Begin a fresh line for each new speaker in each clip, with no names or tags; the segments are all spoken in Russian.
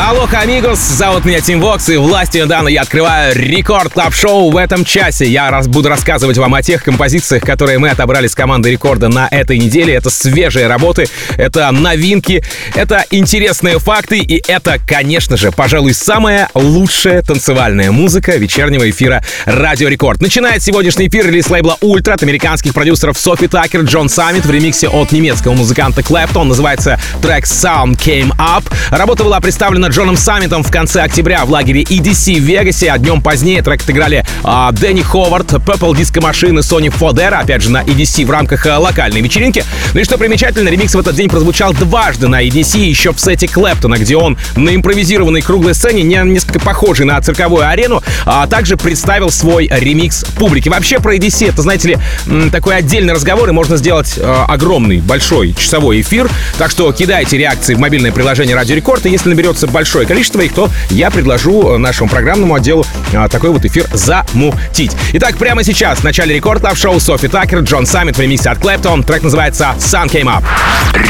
Алоха, amigos, зовут меня Tim Vox, и властью, данной мне, я открываю Record Club Show в этом часе. Я раз, буду рассказывать вам о тех композициях, которые мы отобрали с команды рекорда на этой неделе. Это свежие работы, это новинки, это интересные факты, и это, конечно же, пожалуй, самая лучшая танцевальная музыка вечернего эфира Радио Рекорд. Начинает сегодняшний эфир релиз лейбла Ультра от американских продюсеров Sofi Tukker, John Summit в ремиксе от немецкого музыканта Claptone. Называется трек Sun Came Up. Работа была представлена Джоном Саммитом в конце октября в лагере EDC в Вегасе, а днем позднее трек отыграли а, Дэнни Ховард, Purple Disco и Sony Fodera, опять же на EDC в рамках а, локальной вечеринки. Ну и что примечательно, ремикс в этот день прозвучал дважды на EDC, еще в сете Клэптона, где он на импровизированной круглой сцене, не, несколько похожей на цирковую арену, а также представил свой ремикс публике. Вообще про EDC это, знаете ли, такой отдельный разговор, и можно сделать а, огромный, большой часовой эфир, так что кидайте реакции в мобильное приложение Радио Рекорд, и если наберется большое количество их, то я предложу нашему программному отделу а, такой вот эфир замутить. Итак, прямо сейчас в начале Record Club Show Sofi Tukker, John Summit в ремиксе от Claptone. Трек называется Sun Came Up.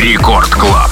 Record
Club.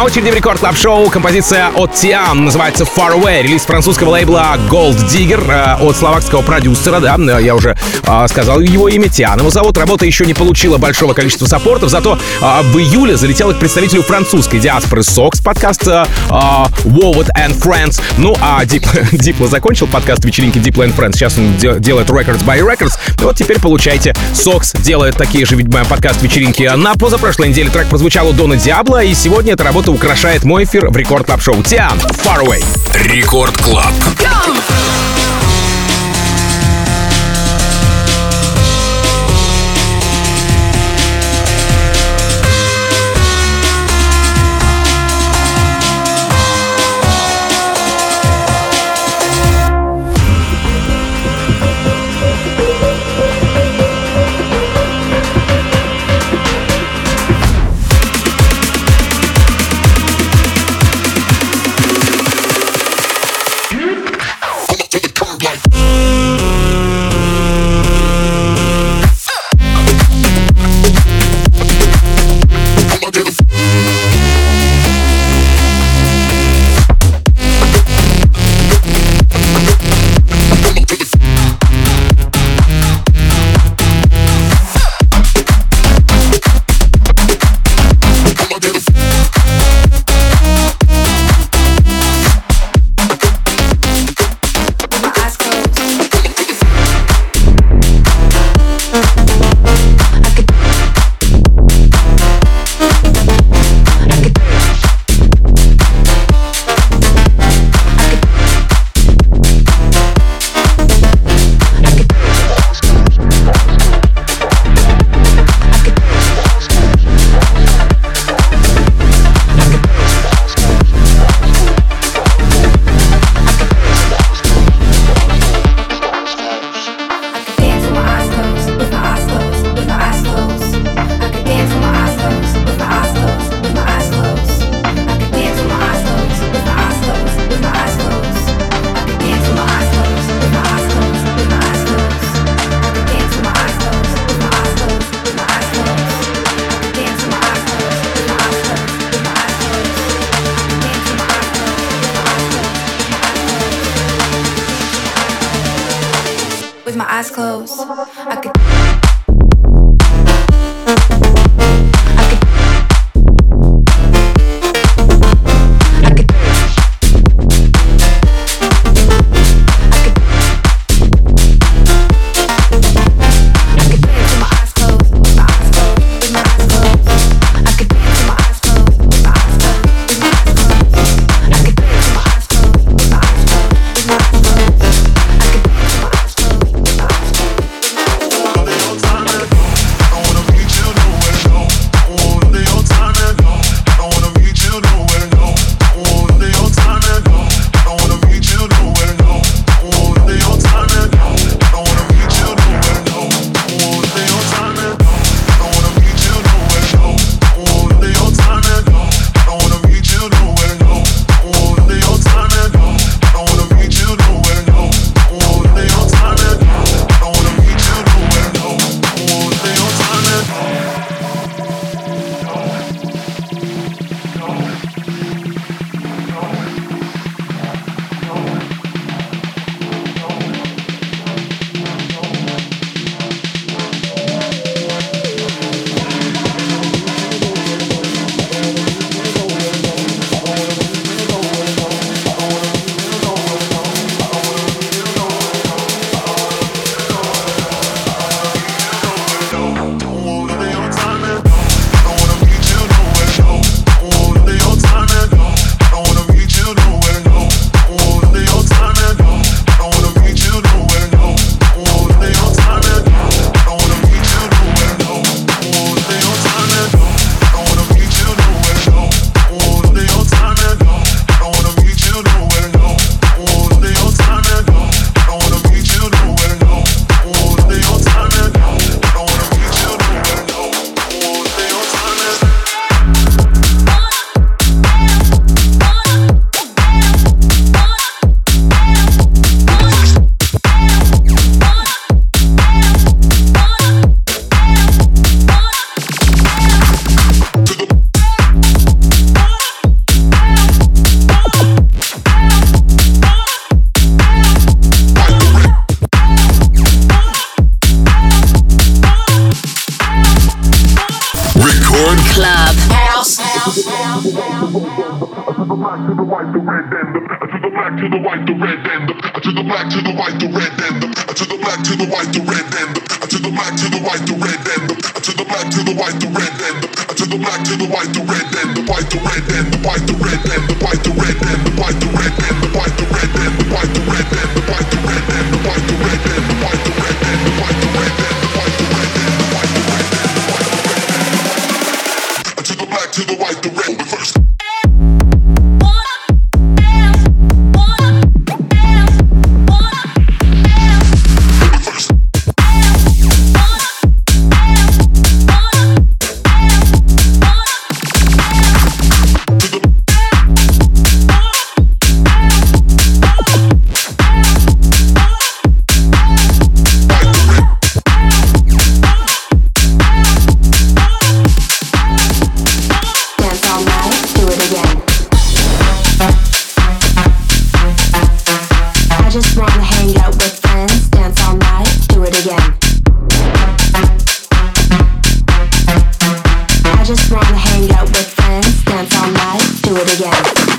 На очереди в рекорд клаб шоу композиция от Тиан называется Far Away, релиз французского лейбла Gold Digger э, от словакского продюсера, да, э, я уже э, сказал его имя, Тиан. Его зовут, работа еще не получила большого количества саппортов, зато э, в июле залетел к представителю французской диаспоры Sox подкаста э, Wowet and Friends. Ну, а Дип, Дипло закончил подкаст вечеринки Diplo and Friends, сейчас он де- делает Records by Records. И вот теперь получайте, Sox делает такие же, видимо, подкаст вечеринки на позапрошлой неделе. Трек прозвучал у Дона Диабло, и сегодня эта работа украшает мой эфир в Рекорд Клаб Шоу. Тиан, Far Away.
Рекорд Клаб.
do it again.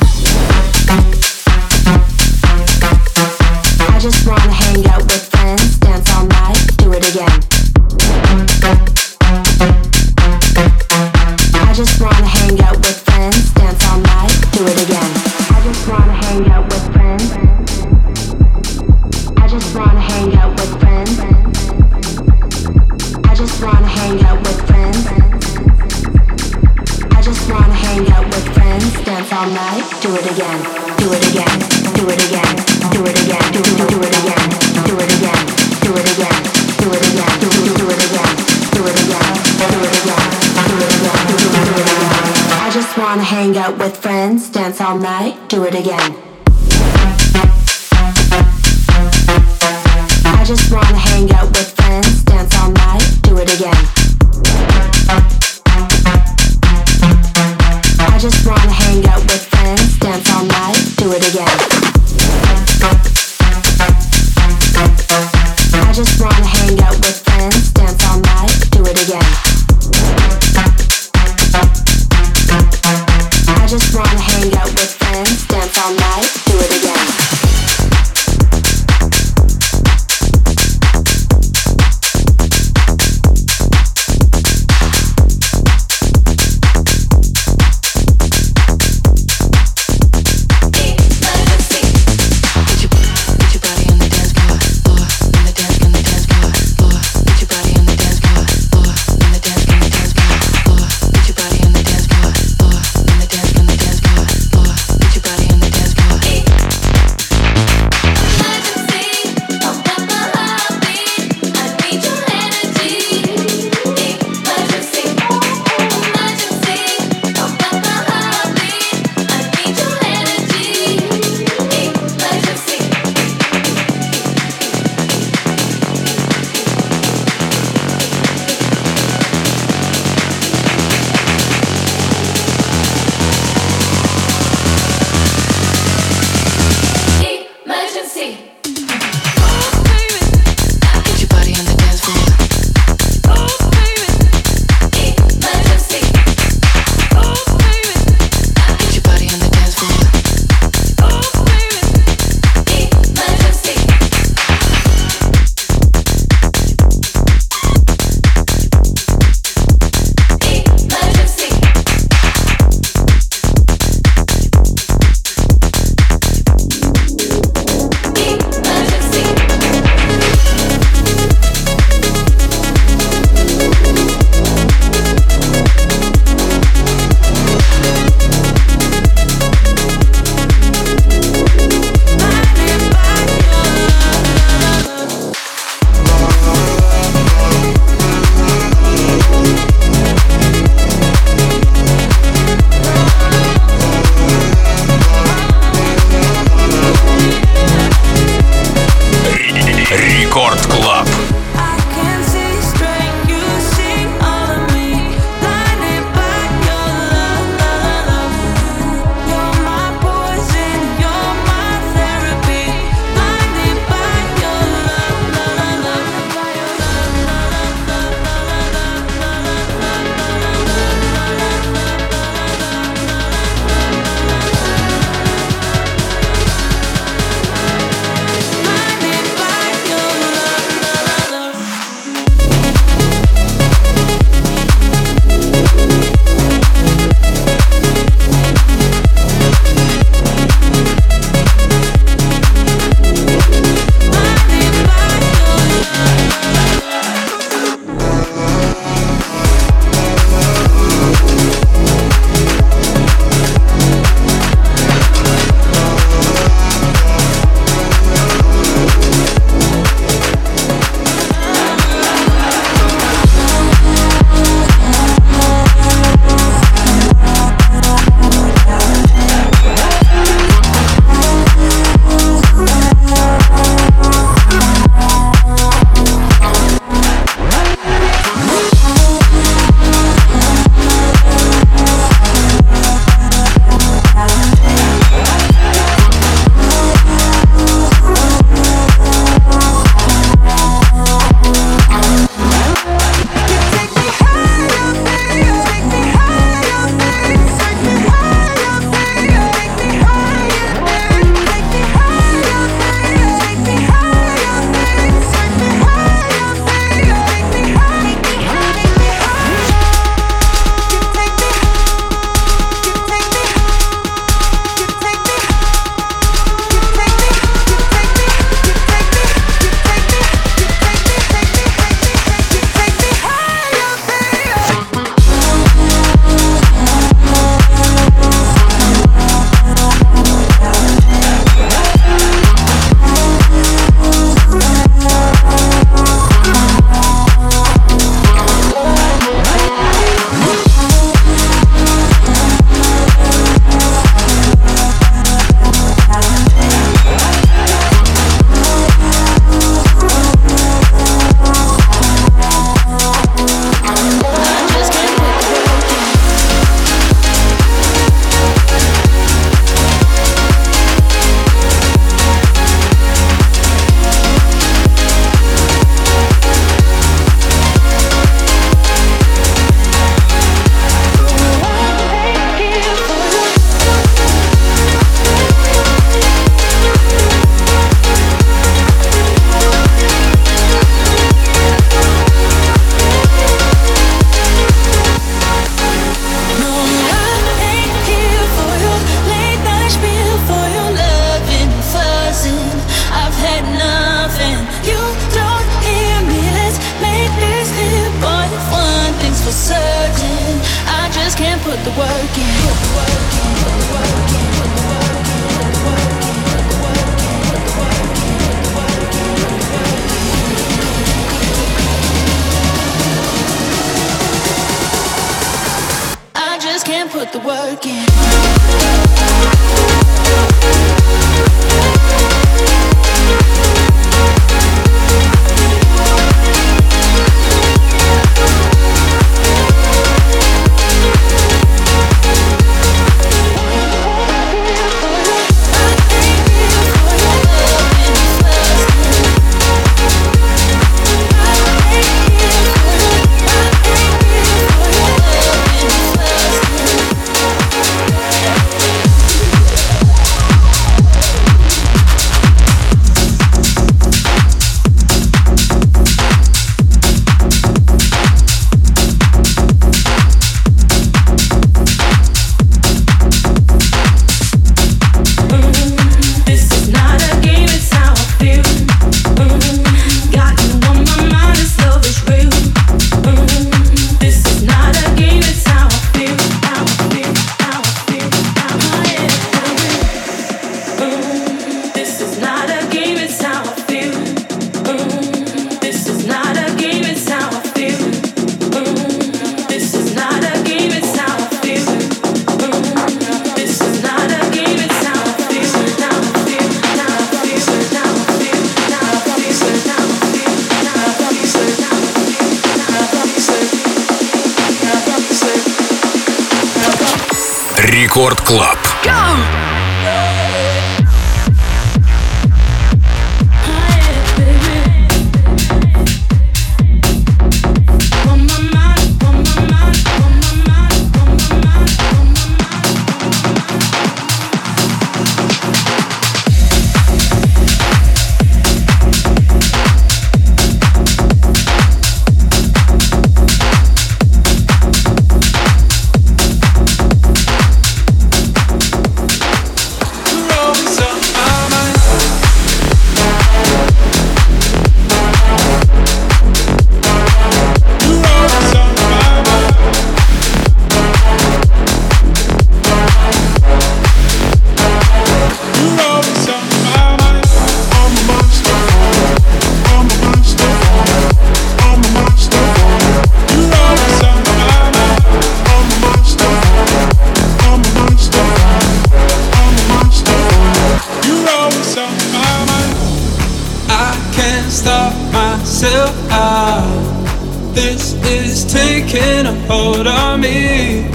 This is taking a hold on me.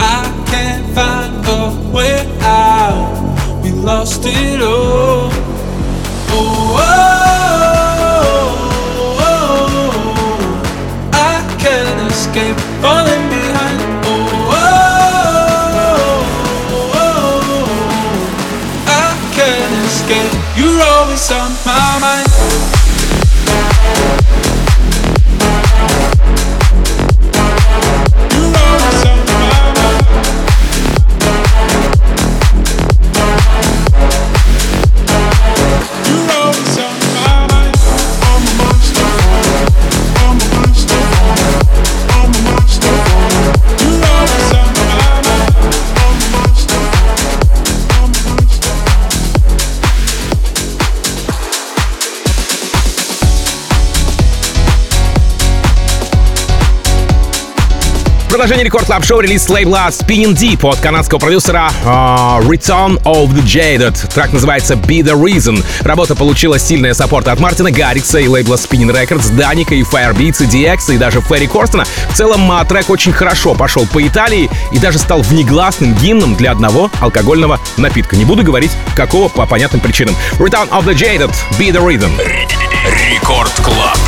I can't
find a way out. We lost it all.
Oh, oh.
Продолжение Record Club Show релиз лейбла Spinnin' Deep от канадского продюсера э, Return of the Jaded. Трек называется Be The Reason. Работа получила сильные support ы от Мартина Гаррикса и лейбла Spinnin' Records, Даника и Firebeats, и DX, и даже Ферри Корстона. В целом э, трек очень хорошо пошел по Италии и даже стал негласным гимном для одного алкогольного напитка. Не буду говорить, какого по понятным причинам. Return of the Jaded, Be The Reason.
Record Club.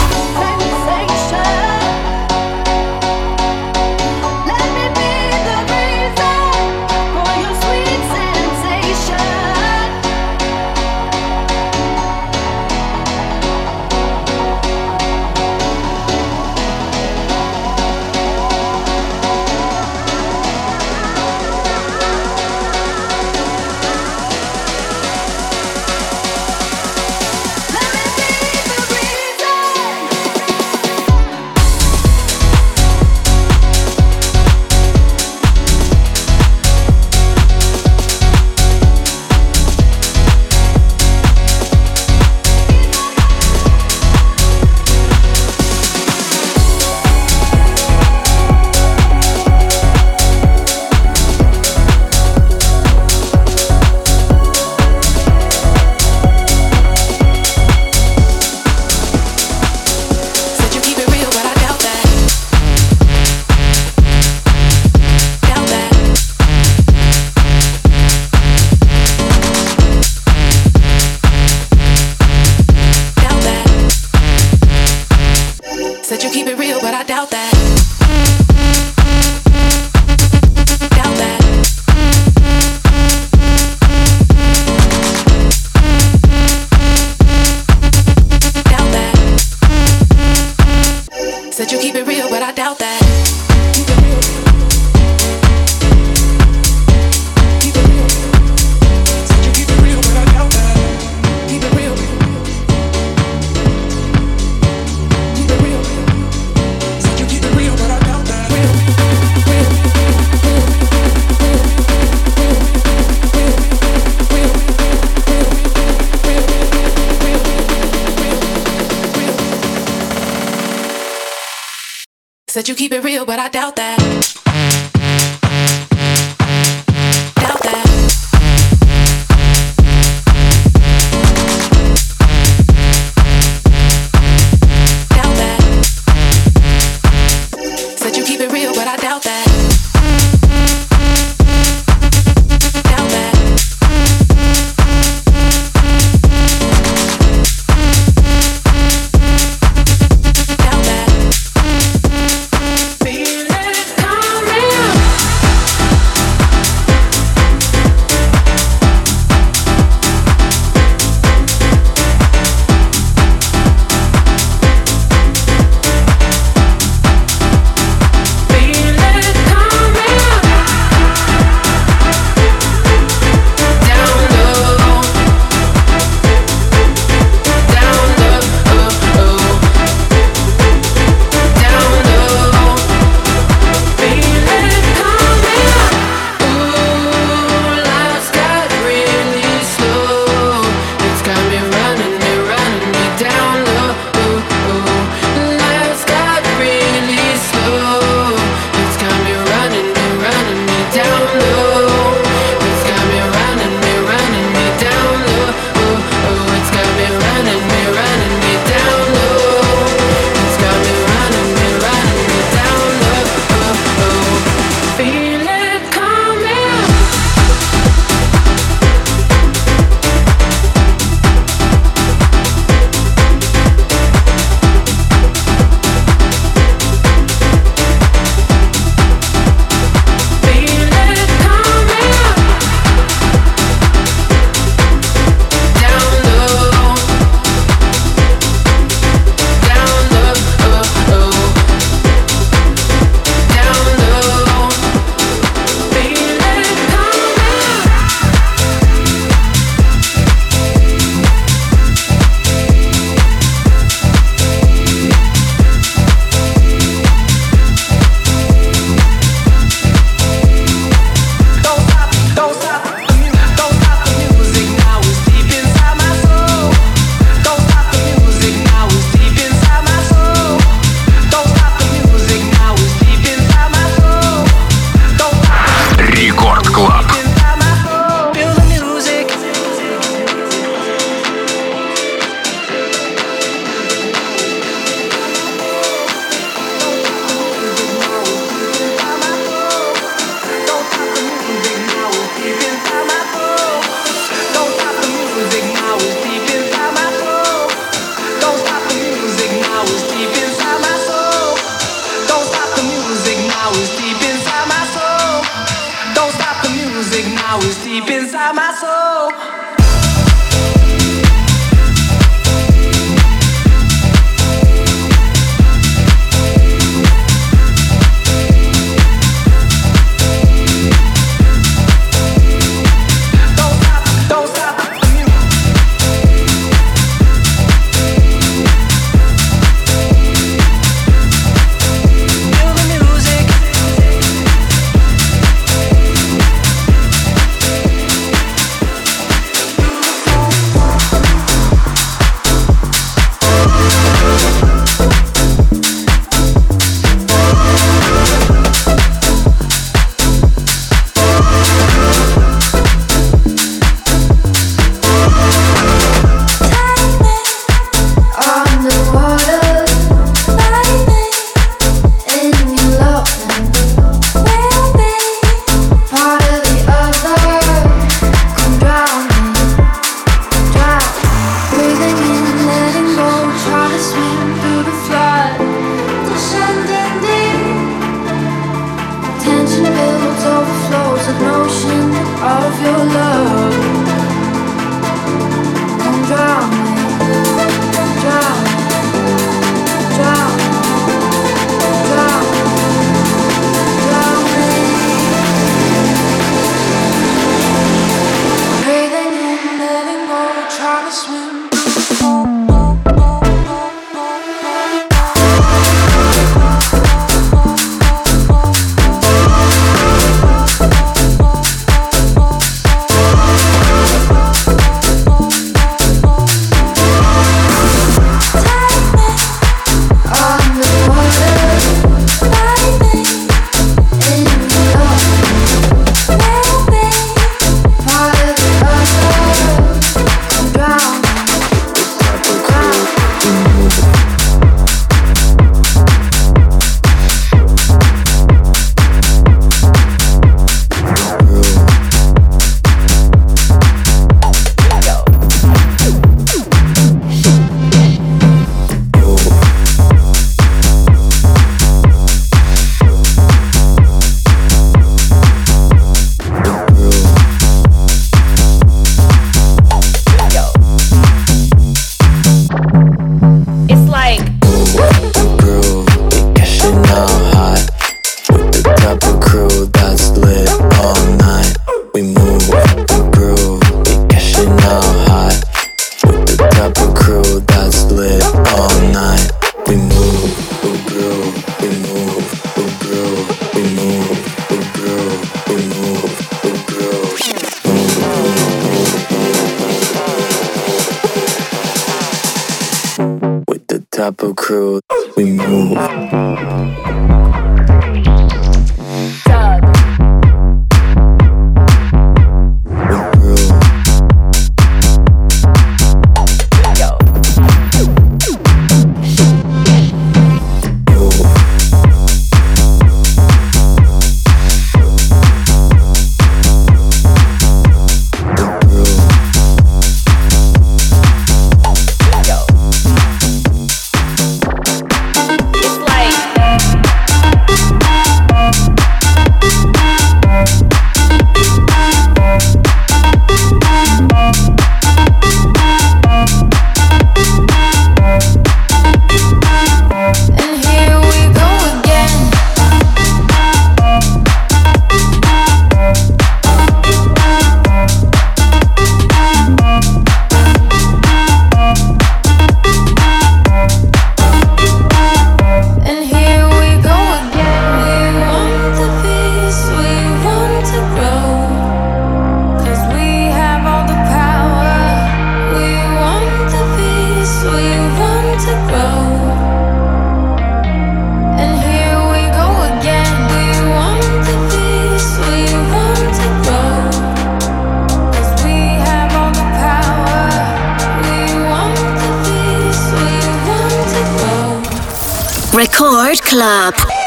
Club.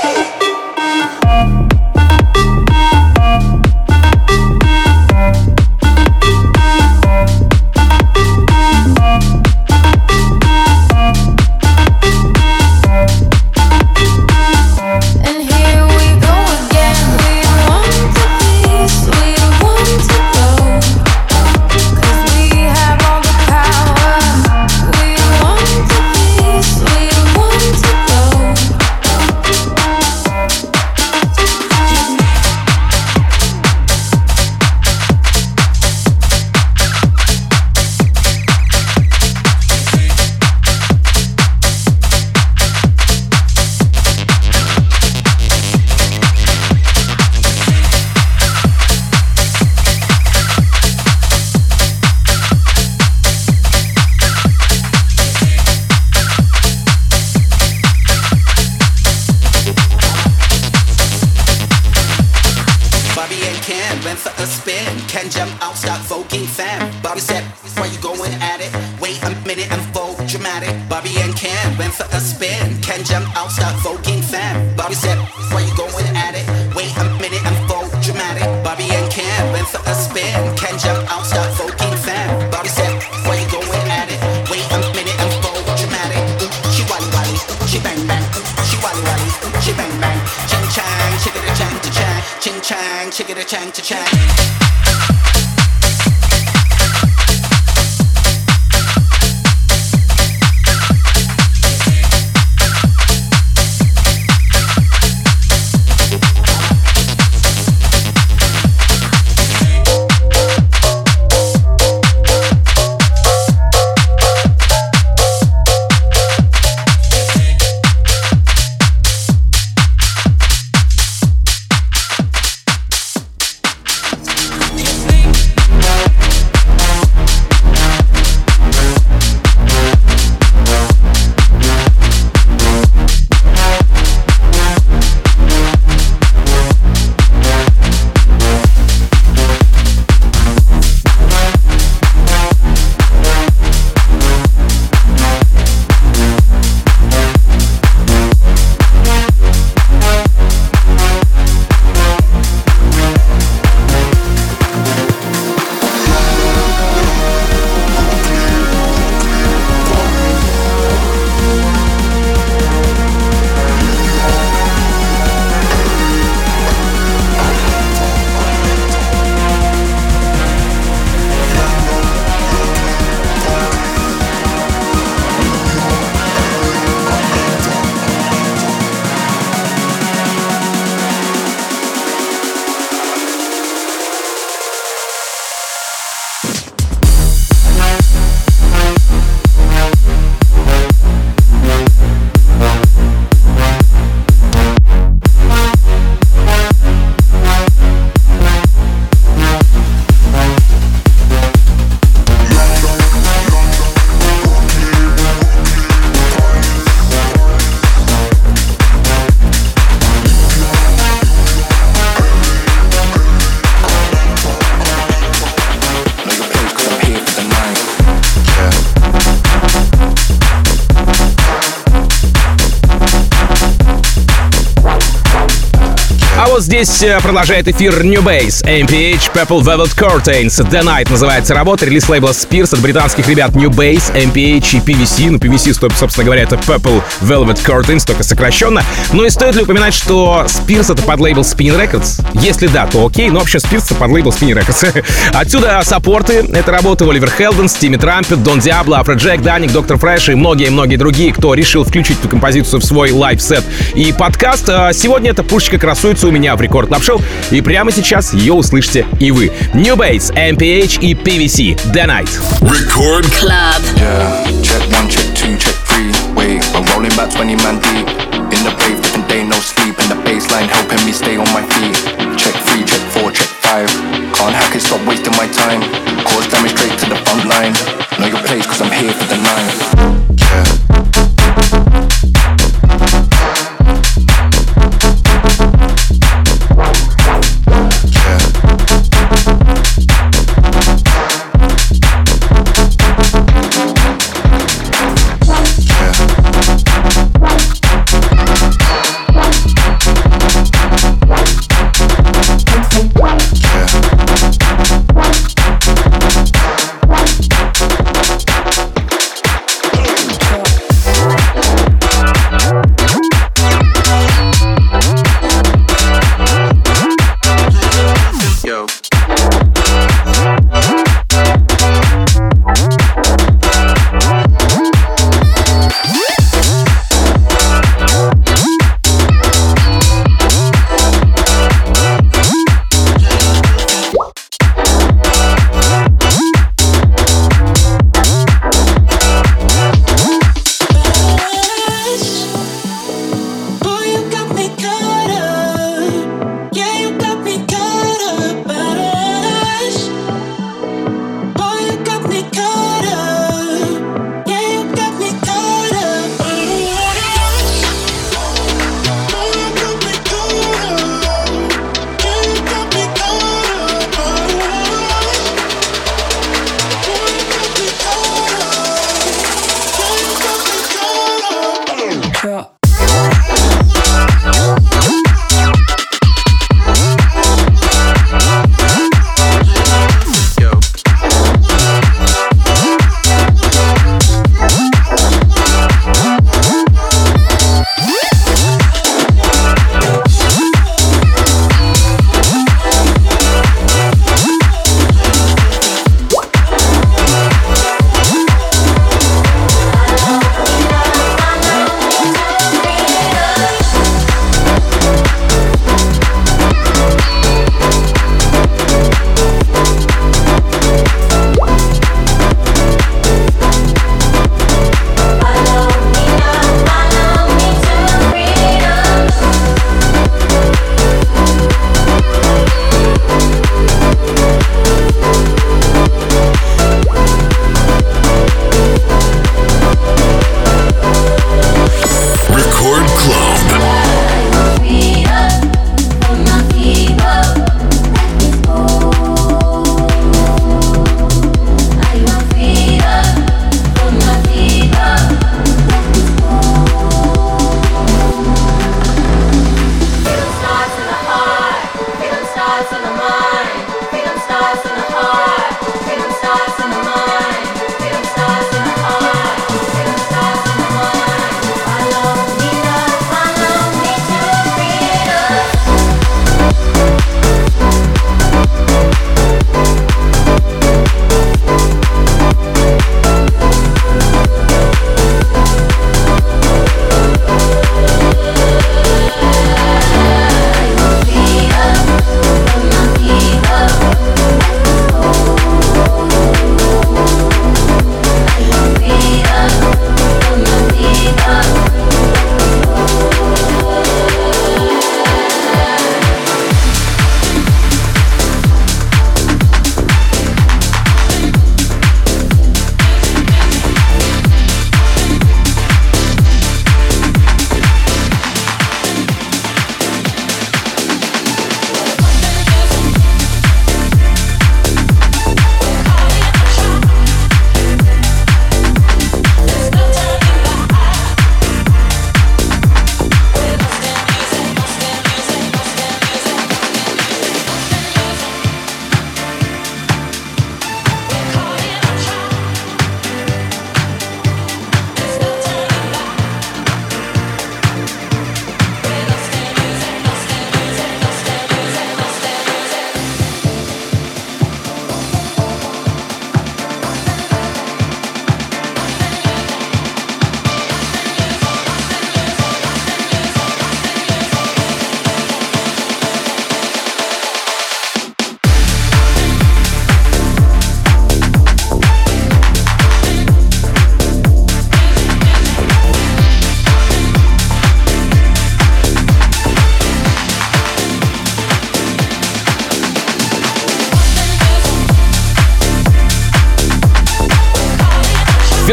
Вот здесь э, продолжает эфир New Base, MPH, Purple Velvet Curtains. The Night называется работа, релиз лейбла Spears от британских ребят New Base, MPH и PVC. Ну, PVC, собственно говоря, это Purple Velvet Curtains, только сокращенно. Ну и стоит ли упоминать, что Spears это под лейбл Spinnin' Records? Если да, то окей, но вообще Spears это под лейбл Spinnin' Records. Отсюда саппорты. этой работы Oliver Heldens, Timmy Trumpet, Don Diablo, Afrojack, Dannic, Dr. Fresch и многие-многие другие, кто решил включить эту композицию в свой лайв-сет и подкаст. А сегодня эта пушечка красуется у меня в Рекорд Клаб Шоу, и прямо сейчас ее услышите и вы. New Base, MPH и PVC. The Night.
Record
Club.
Yeah, check one, check two, check three. Wait, we're rolling back 20 man deep. In the rave, different day, no sleep. And the baseline helping me stay on my feet. Check three, check four, check five. Can't hack it, stop wasting my time. Cause damage straight to the front line. Know your place, cause I'm here for the night.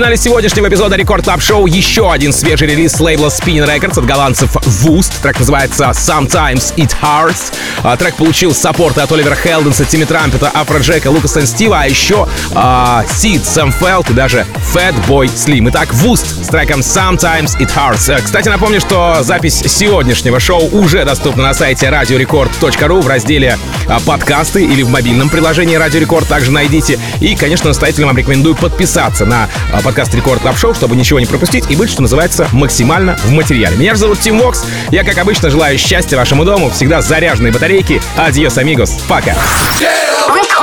Финале сегодняшнего эпизода Record Club Show еще один свежий релиз с лейбла Spinnin' Records от голландцев Woost. Трек называется Sometimes It Hurts. А, трек получил саппорты от Оливера Хелденса, Тимми Трампета, Афроджека, Лукаса Стива, а еще а, Сид, Sam Feldt и даже Fatboy Slim. Итак, Woost с треком Sometimes It Hurts. Э, кстати, напомню, что запись сегодняшнего шоу уже доступна на сайте radiorecord.ru в разделе а, подкасты или в мобильном приложении Радио Рекорд также найдите. И, конечно, настоятельно вам рекомендую подписаться на а, подкаст Record Club Show, чтобы ничего не пропустить и быть, что называется, максимально в материале. Меня же зовут Тим Вокс. Я, как обычно, желаю счастья вашему дому, всегда заряженные батарейки. Адьос, амигос. Пока.
Record